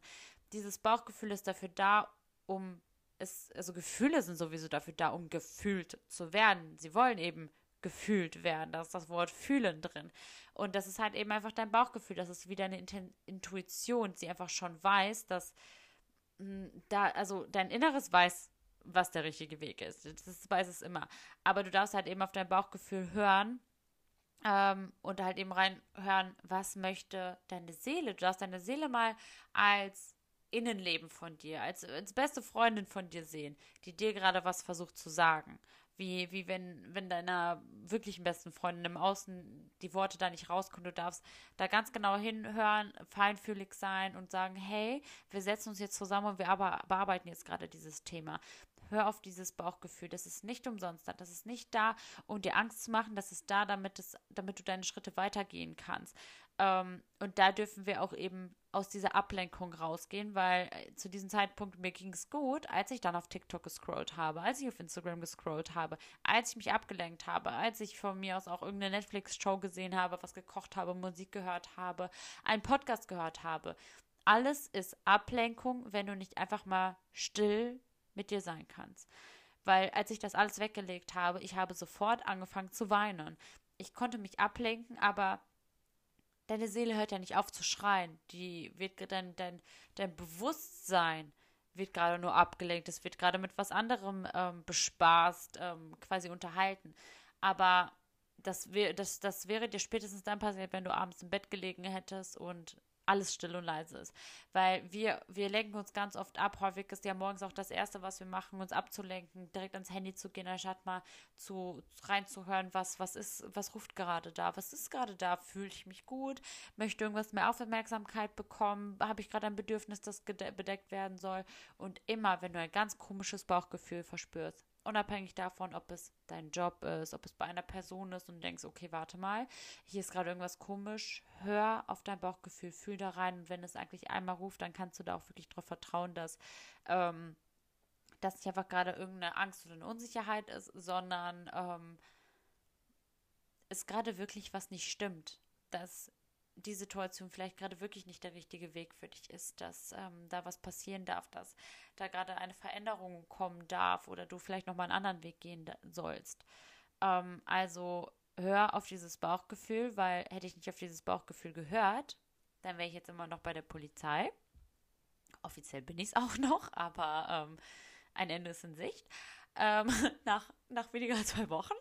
Dieses Bauchgefühl ist dafür da, um es, also Gefühle sind sowieso dafür da, um gefühlt zu werden. Sie wollen eben gefühlt werden. Da ist das Wort fühlen drin. Und das ist halt eben einfach dein Bauchgefühl. Das ist wieder eine Intuition, die einfach schon weiß, dass da, also dein Inneres weiß, was der richtige Weg ist. Das weiß es immer. Aber du darfst halt eben auf dein Bauchgefühl hören ähm, und halt eben reinhören, was möchte deine Seele. Du darfst deine Seele mal als Innenleben von dir, als, als beste Freundin von dir sehen, die dir gerade was versucht zu sagen wie, wie wenn, wenn deiner wirklichen besten Freundin im Außen die Worte da nicht rauskommen. Du darfst da ganz genau hinhören, feinfühlig sein und sagen, hey, wir setzen uns jetzt zusammen und wir aber bearbeiten jetzt gerade dieses Thema. Hör auf dieses Bauchgefühl. Das ist nicht umsonst da. Das ist nicht da, um dir Angst zu machen. Das ist da, damit, es, damit du deine Schritte weitergehen kannst. Ähm, und da dürfen wir auch eben aus dieser Ablenkung rausgehen, weil äh, zu diesem Zeitpunkt mir ging es gut, als ich dann auf TikTok gescrollt habe, als ich auf Instagram gescrollt habe, als ich mich abgelenkt habe, als ich von mir aus auch irgendeine Netflix-Show gesehen habe, was gekocht habe, Musik gehört habe, einen Podcast gehört habe. Alles ist Ablenkung, wenn du nicht einfach mal still mit dir sein kannst. Weil als ich das alles weggelegt habe, ich habe sofort angefangen zu weinen. Ich konnte mich ablenken, aber deine Seele hört ja nicht auf zu schreien. Die wird dein, dein, dein Bewusstsein wird gerade nur abgelenkt. Es wird gerade mit was anderem ähm, bespaßt, ähm, quasi unterhalten. Aber das, wär, das, das wäre dir spätestens dann passiert, wenn du abends im Bett gelegen hättest und alles still und leise ist. Weil wir, wir lenken uns ganz oft ab. Häufig ist ja morgens auch das Erste, was wir machen, uns abzulenken, direkt ans Handy zu gehen, anstatt mal zu, reinzuhören, was, was ist, was ruft gerade da, was ist gerade da, fühle ich mich gut, möchte irgendwas mehr Aufmerksamkeit bekommen, habe ich gerade ein Bedürfnis, das bedeckt werden soll. Und immer, wenn du ein ganz komisches Bauchgefühl verspürst, unabhängig davon, ob es dein Job ist, ob es bei einer Person ist und denkst, okay, warte mal, hier ist gerade irgendwas komisch, hör auf dein Bauchgefühl, fühl da rein und wenn es eigentlich einmal ruft, dann kannst du da auch wirklich darauf vertrauen, dass ähm, das nicht einfach gerade irgendeine Angst oder eine Unsicherheit ist, sondern ähm, es gerade wirklich was nicht stimmt, dass die Situation vielleicht gerade wirklich nicht der richtige Weg für dich ist, dass ähm, da was passieren darf, dass da gerade eine Veränderung kommen darf oder du vielleicht nochmal einen anderen Weg gehen sollst. Ähm, also hör auf dieses Bauchgefühl, weil hätte ich nicht auf dieses Bauchgefühl gehört, dann wäre ich jetzt immer noch bei der Polizei. Offiziell bin ich es auch noch, aber ähm, ein Ende ist in Sicht. Ähm, nach, nach weniger als zwei Wochen.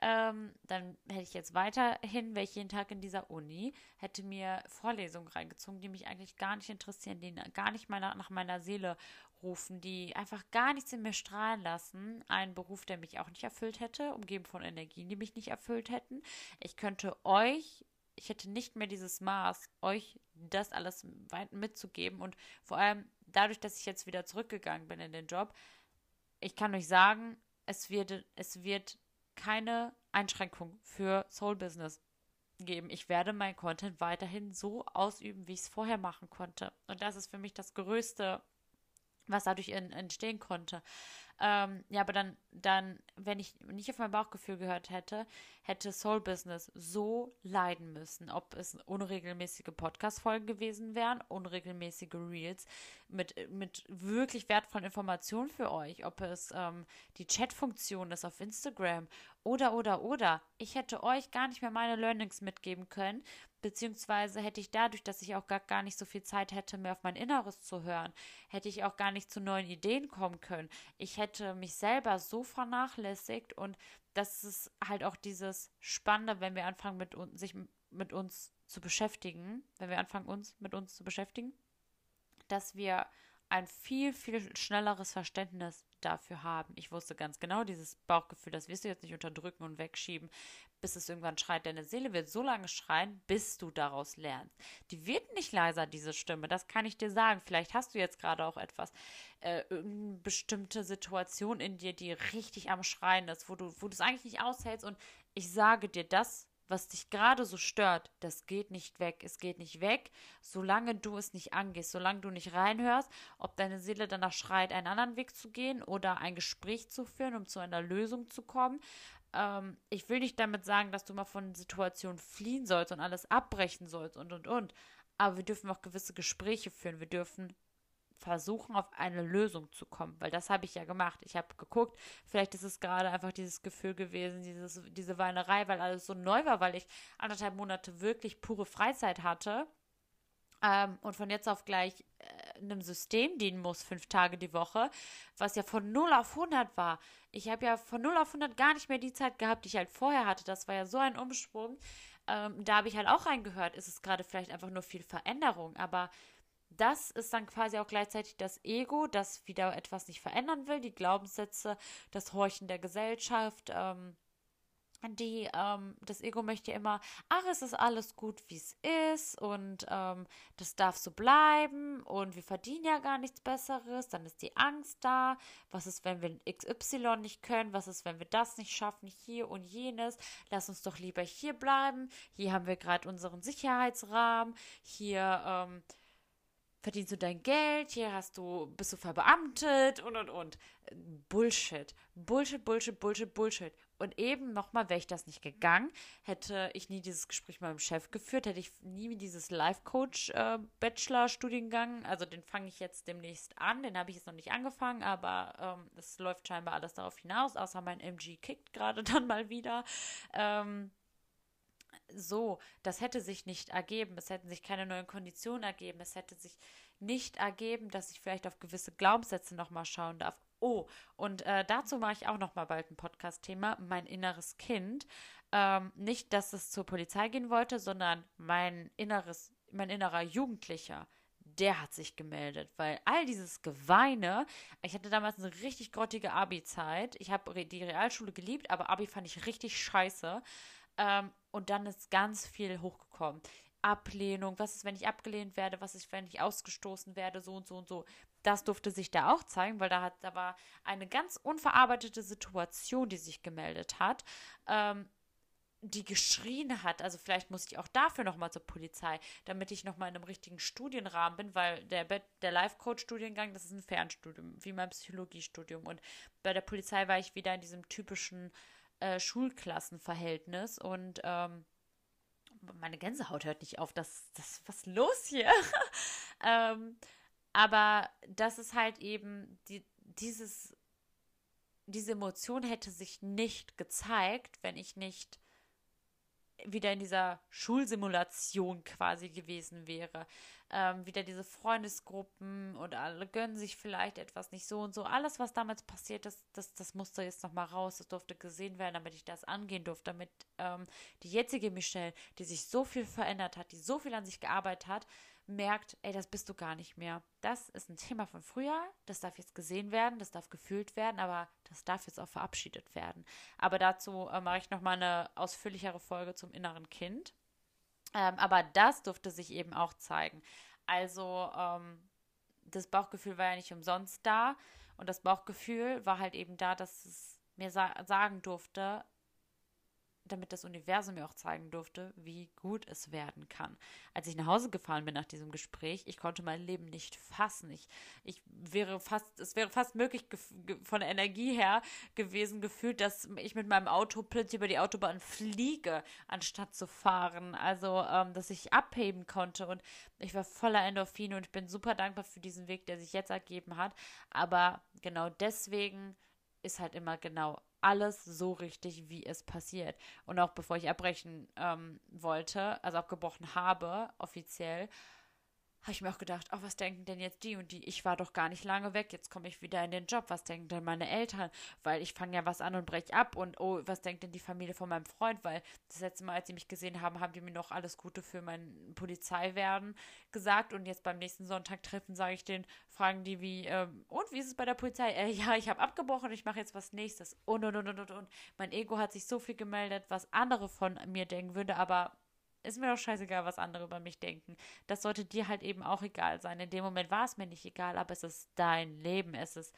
Ähm, dann hätte ich jetzt weiterhin, wäre ich jeden Tag in dieser Uni, hätte mir Vorlesungen reingezogen, die mich eigentlich gar nicht interessieren, die gar nicht meiner, nach meiner Seele rufen, die einfach gar nichts in mir strahlen lassen. Ein Beruf, der mich auch nicht erfüllt hätte, umgeben von Energien, die mich nicht erfüllt hätten. Ich könnte euch ich hätte nicht mehr dieses Maß, euch das alles mitzugeben. Und vor allem dadurch, dass ich jetzt wieder zurückgegangen bin in den Job, ich kann euch sagen, es wird, es wird keine Einschränkung für Soul Business geben. Ich werde mein Content weiterhin so ausüben, wie ich es vorher machen konnte. Und das ist für mich das Größte, was dadurch entstehen konnte. Ähm, ja, aber dann, dann, wenn ich nicht auf mein Bauchgefühl gehört hätte, hätte Soul Business so leiden müssen. Ob es unregelmäßige Podcast-Folgen gewesen wären, unregelmäßige Reels mit, mit wirklich wertvollen Informationen für euch, ob es ähm, die Chat-Funktion ist auf Instagram oder, oder, oder. Ich hätte euch gar nicht mehr meine Learnings mitgeben können, beziehungsweise hätte ich dadurch, dass ich auch gar, gar nicht so viel Zeit hätte, mehr auf mein Inneres zu hören, hätte ich auch gar nicht zu neuen Ideen kommen können. Ich hätte mich selber so vernachlässigt und das ist halt auch dieses Spannende, wenn wir anfangen, mit uns, sich mit uns zu beschäftigen, wenn wir anfangen, uns mit uns zu beschäftigen, dass wir ein viel, viel schnelleres Verständnis dafür haben. Ich wusste ganz genau, dieses Bauchgefühl, das wirst du jetzt nicht unterdrücken und wegschieben, bis es irgendwann schreit. Deine Seele wird so lange schreien, bis du daraus lernst. Die wird nicht leiser, diese Stimme, das kann ich dir sagen. Vielleicht hast du jetzt gerade auch etwas, äh, irgendeine bestimmte Situation in dir, die richtig am Schreien ist, wo du, wo du es eigentlich nicht aushältst. Und ich sage dir, das was dich gerade so stört, das geht nicht weg. Es geht nicht weg, solange du es nicht angehst, solange du nicht reinhörst, ob deine Seele danach schreit, einen anderen Weg zu gehen oder ein Gespräch zu führen, um zu einer Lösung zu kommen. Ähm, ich will nicht damit sagen, dass du mal von Situationen fliehen sollst und alles abbrechen sollst und und und. Aber wir dürfen auch gewisse Gespräche führen. Wir dürfen versuchen, auf eine Lösung zu kommen, weil das habe ich ja gemacht. Ich habe geguckt, vielleicht ist es gerade einfach dieses Gefühl gewesen, dieses, diese Weinerei, weil alles so neu war, weil ich anderthalb Monate wirklich pure Freizeit hatte ähm, und von jetzt auf gleich äh, einem System dienen muss, fünf Tage die Woche, was ja von 0 auf 100 war. Ich habe ja von 0 auf 100 gar nicht mehr die Zeit gehabt, die ich halt vorher hatte. Das war ja so ein Umsprung. Ähm, da habe ich halt auch reingehört, ist es gerade vielleicht einfach nur viel Veränderung, aber das ist dann quasi auch gleichzeitig das Ego, das wieder etwas nicht verändern will, die Glaubenssätze, das Horchen der Gesellschaft, ähm, die, ähm, das Ego möchte immer, ach, es ist alles gut, wie es ist und ähm, das darf so bleiben und wir verdienen ja gar nichts Besseres, dann ist die Angst da, was ist, wenn wir XY nicht können, was ist, wenn wir das nicht schaffen, hier und jenes, lass uns doch lieber hier bleiben, hier haben wir gerade unseren Sicherheitsrahmen, hier, ähm, verdienst du dein Geld, hier hast du, bist du verbeamtet und und und. Bullshit. Bullshit, Bullshit, Bullshit, Bullshit. Und eben nochmal, wäre ich das nicht gegangen, hätte ich nie dieses Gespräch mit meinem Chef geführt, hätte ich nie dieses Life-Coach-Bachelor-Studiengang, also den fange ich jetzt demnächst an, den habe ich jetzt noch nicht angefangen, aber ähm, es läuft scheinbar alles darauf hinaus, außer mein MG kickt gerade dann mal wieder. Ähm, so, das hätte sich nicht ergeben, es hätten sich keine neuen Konditionen ergeben, es hätte sich nicht ergeben, dass ich vielleicht auf gewisse Glaubenssätze nochmal schauen darf. Oh, und äh, dazu mache ich auch nochmal bald ein Podcast-Thema, mein inneres Kind. Ähm, nicht, dass es zur Polizei gehen wollte, sondern mein inneres, mein innerer Jugendlicher, der hat sich gemeldet, weil all dieses Geweine, ich hatte damals eine richtig grottige Abi-Zeit. Ich habe die Realschule geliebt, aber Abi fand ich richtig scheiße. Ähm, und dann ist ganz viel hochgekommen. Ablehnung, was ist, wenn ich abgelehnt werde, was ist, wenn ich ausgestoßen werde, so und so und so. Das durfte sich da auch zeigen, weil da, hat, da war eine ganz unverarbeitete Situation, die sich gemeldet hat, ähm, die geschrien hat. Also vielleicht muss ich auch dafür nochmal zur Polizei, damit ich nochmal in einem richtigen Studienrahmen bin, weil der, der Life-Coach-Studiengang, das ist ein Fernstudium, wie mein Psychologiestudium. Und bei der Polizei war ich wieder in diesem typischen äh, Schulklassenverhältnis und ähm, meine Gänsehaut hört nicht auf. Das, das, was los hier? ähm, aber das ist halt eben die, dieses, diese Emotion hätte sich nicht gezeigt, wenn ich nicht wieder in dieser Schulsimulation quasi gewesen wäre. Ähm, wieder diese Freundesgruppen und alle gönnen sich vielleicht etwas nicht so und so. Alles, was damals passiert ist, das, das musste jetzt nochmal raus. Das durfte gesehen werden, damit ich das angehen durfte. Damit ähm, die jetzige Michelle, die sich so viel verändert hat, die so viel an sich gearbeitet hat, merkt, ey, das bist du gar nicht mehr. Das ist ein Thema von früher, das darf jetzt gesehen werden, das darf gefühlt werden, aber das darf jetzt auch verabschiedet werden. Aber dazu äh, mache ich nochmal eine ausführlichere Folge zum inneren Kind. Ähm, aber das durfte sich eben auch zeigen. Also ähm, das Bauchgefühl war ja nicht umsonst da und das Bauchgefühl war halt eben da, dass es mir sa sagen durfte, damit das Universum mir auch zeigen durfte, wie gut es werden kann. Als ich nach Hause gefahren bin nach diesem Gespräch, ich konnte mein Leben nicht fassen. Ich, ich wäre fast, es wäre fast möglich von der Energie her gewesen, gefühlt, dass ich mit meinem Auto plötzlich über die Autobahn fliege, anstatt zu fahren. Also, ähm, dass ich abheben konnte und ich war voller Endorphine und ich bin super dankbar für diesen Weg, der sich jetzt ergeben hat. Aber genau deswegen ist halt immer genau alles so richtig, wie es passiert. Und auch bevor ich abbrechen ähm, wollte, also abgebrochen habe, offiziell, habe ich mir auch gedacht, oh, was denken denn jetzt die und die? Ich war doch gar nicht lange weg, jetzt komme ich wieder in den Job. Was denken denn meine Eltern? Weil ich fange ja was an und breche ab. Und oh, was denkt denn die Familie von meinem Freund? Weil das letzte Mal, als sie mich gesehen haben, haben die mir noch alles Gute für mein Polizeiwerden gesagt. Und jetzt beim nächsten Sonntag treffen, sage ich denen, fragen die wie, ähm, und wie ist es bei der Polizei? Äh, ja, ich habe abgebrochen, ich mache jetzt was nächstes. Und, und, und, und, und. Mein Ego hat sich so viel gemeldet, was andere von mir denken würde, aber ist mir doch scheißegal, was andere über mich denken. Das sollte dir halt eben auch egal sein. In dem Moment war es mir nicht egal, aber es ist dein Leben. Es ist.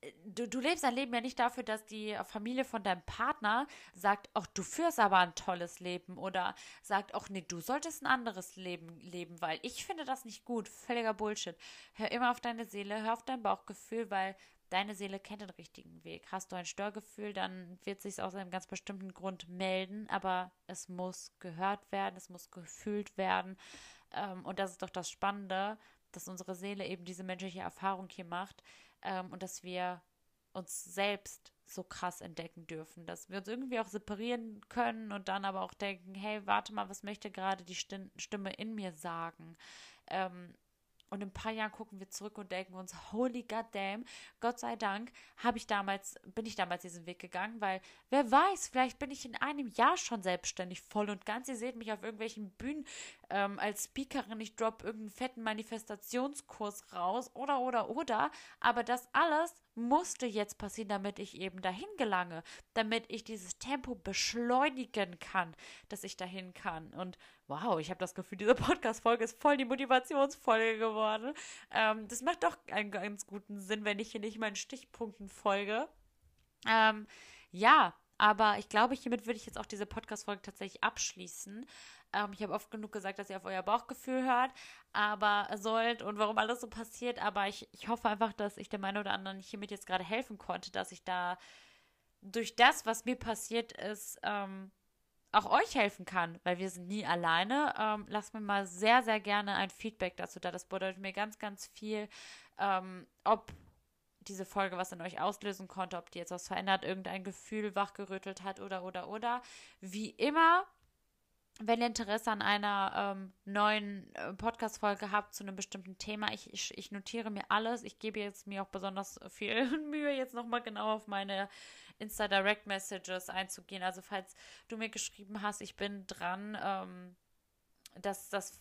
Äh, du, du lebst dein Leben ja nicht dafür, dass die Familie von deinem Partner sagt, ach, du führst aber ein tolles Leben oder sagt, ach nee, du solltest ein anderes Leben leben, weil ich finde das nicht gut. Völliger Bullshit. Hör immer auf deine Seele, hör auf dein Bauchgefühl, weil deine Seele kennt den richtigen Weg. Hast du ein Störgefühl, dann wird sich aus einem ganz bestimmten Grund melden, aber es muss gehört werden, es muss gefühlt werden. Ähm, und das ist doch das Spannende, dass unsere Seele eben diese menschliche Erfahrung hier macht ähm, und dass wir uns selbst so krass entdecken dürfen, dass wir uns irgendwie auch separieren können und dann aber auch denken, hey, warte mal, was möchte gerade die Stimme in mir sagen? Ähm, und in ein paar Jahren gucken wir zurück und denken uns, holy goddamn, Gott sei Dank habe ich damals, bin ich damals diesen Weg gegangen, weil wer weiß, vielleicht bin ich in einem Jahr schon selbstständig voll und ganz. Ihr seht mich auf irgendwelchen Bühnen ähm, als Speakerin, ich drop irgendeinen fetten Manifestationskurs raus oder oder oder. Aber das alles musste jetzt passieren, damit ich eben dahin gelange, damit ich dieses Tempo beschleunigen kann, dass ich dahin kann. Und wow, ich habe das Gefühl, diese Podcast-Folge ist voll die Motivationsfolge geworden. Ähm, das macht doch einen ganz guten Sinn, wenn ich hier nicht meinen Stichpunkten folge. Ähm, ja, aber ich glaube, hiermit würde ich jetzt auch diese Podcast-Folge tatsächlich abschließen. Ähm, ich habe oft genug gesagt, dass ihr auf euer Bauchgefühl hört, aber sollt und warum alles so passiert. Aber ich, ich hoffe einfach, dass ich dem einen oder anderen hiermit jetzt gerade helfen konnte, dass ich da durch das, was mir passiert ist, ähm, auch euch helfen kann, weil wir sind nie alleine. Ähm, lasst mir mal sehr, sehr gerne ein Feedback dazu da. Das bedeutet mir ganz, ganz viel, ähm, ob diese Folge was in euch auslösen konnte, ob die jetzt was verändert, irgendein Gefühl wachgerüttelt hat oder, oder, oder. Wie immer wenn ihr Interesse an einer ähm, neuen äh, Podcast-Folge habt zu einem bestimmten Thema, ich, ich, ich, notiere mir alles. Ich gebe jetzt mir auch besonders viel Mühe, jetzt nochmal genau auf meine Insta-Direct-Messages einzugehen. Also, falls du mir geschrieben hast, ich bin dran, ähm, das, das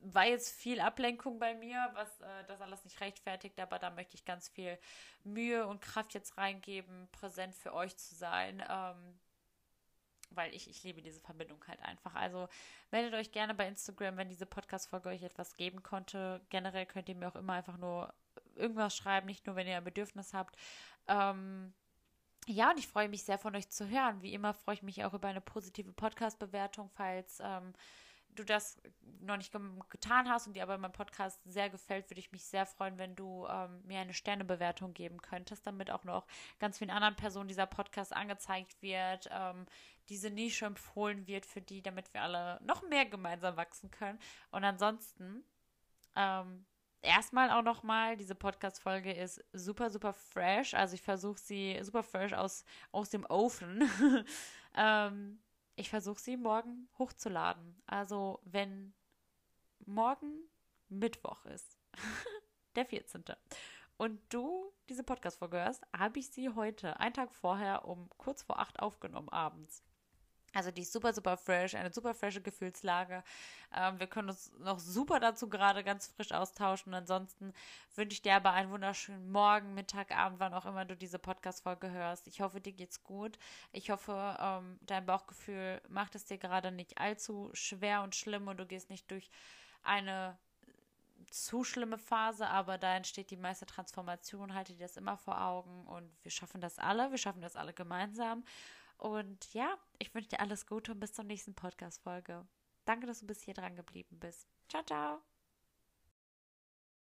war jetzt viel Ablenkung bei mir, was äh, das alles nicht rechtfertigt, aber da möchte ich ganz viel Mühe und Kraft jetzt reingeben, präsent für euch zu sein. Ähm, weil ich, ich liebe diese Verbindung halt einfach. Also meldet euch gerne bei Instagram, wenn diese Podcast-Folge euch etwas geben konnte. Generell könnt ihr mir auch immer einfach nur irgendwas schreiben, nicht nur, wenn ihr ein Bedürfnis habt. Ähm, ja, und ich freue mich sehr von euch zu hören. Wie immer freue ich mich auch über eine positive Podcast-Bewertung, falls ähm, du das noch nicht ge getan hast und dir aber mein Podcast sehr gefällt, würde ich mich sehr freuen, wenn du ähm, mir eine Sternebewertung geben könntest, damit auch noch ganz vielen anderen Personen dieser Podcast angezeigt wird, ähm, diese Nische empfohlen wird für die, damit wir alle noch mehr gemeinsam wachsen können. Und ansonsten, ähm, erstmal auch nochmal, diese Podcast-Folge ist super, super fresh. Also ich versuche sie super fresh aus, aus dem Ofen. ähm, ich versuche sie morgen hochzuladen. Also wenn morgen Mittwoch ist, der 14. und du diese Podcast-Folge hörst, habe ich sie heute, einen Tag vorher, um kurz vor acht aufgenommen abends. Also die ist super, super fresh, eine super frische Gefühlslage. Ähm, wir können uns noch super dazu gerade ganz frisch austauschen. Ansonsten wünsche ich dir aber einen wunderschönen Morgen, Mittag, Abend, wann auch immer du diese Podcast-Folge hörst. Ich hoffe, dir geht's gut. Ich hoffe, ähm, dein Bauchgefühl macht es dir gerade nicht allzu schwer und schlimm und du gehst nicht durch eine zu schlimme Phase, aber da entsteht die meiste Transformation. Halte dir das immer vor Augen und wir schaffen das alle. Wir schaffen das alle gemeinsam. Und ja, ich wünsche dir alles Gute und bis zur nächsten Podcast-Folge. Danke, dass du bis hier dran geblieben bist. Ciao, ciao.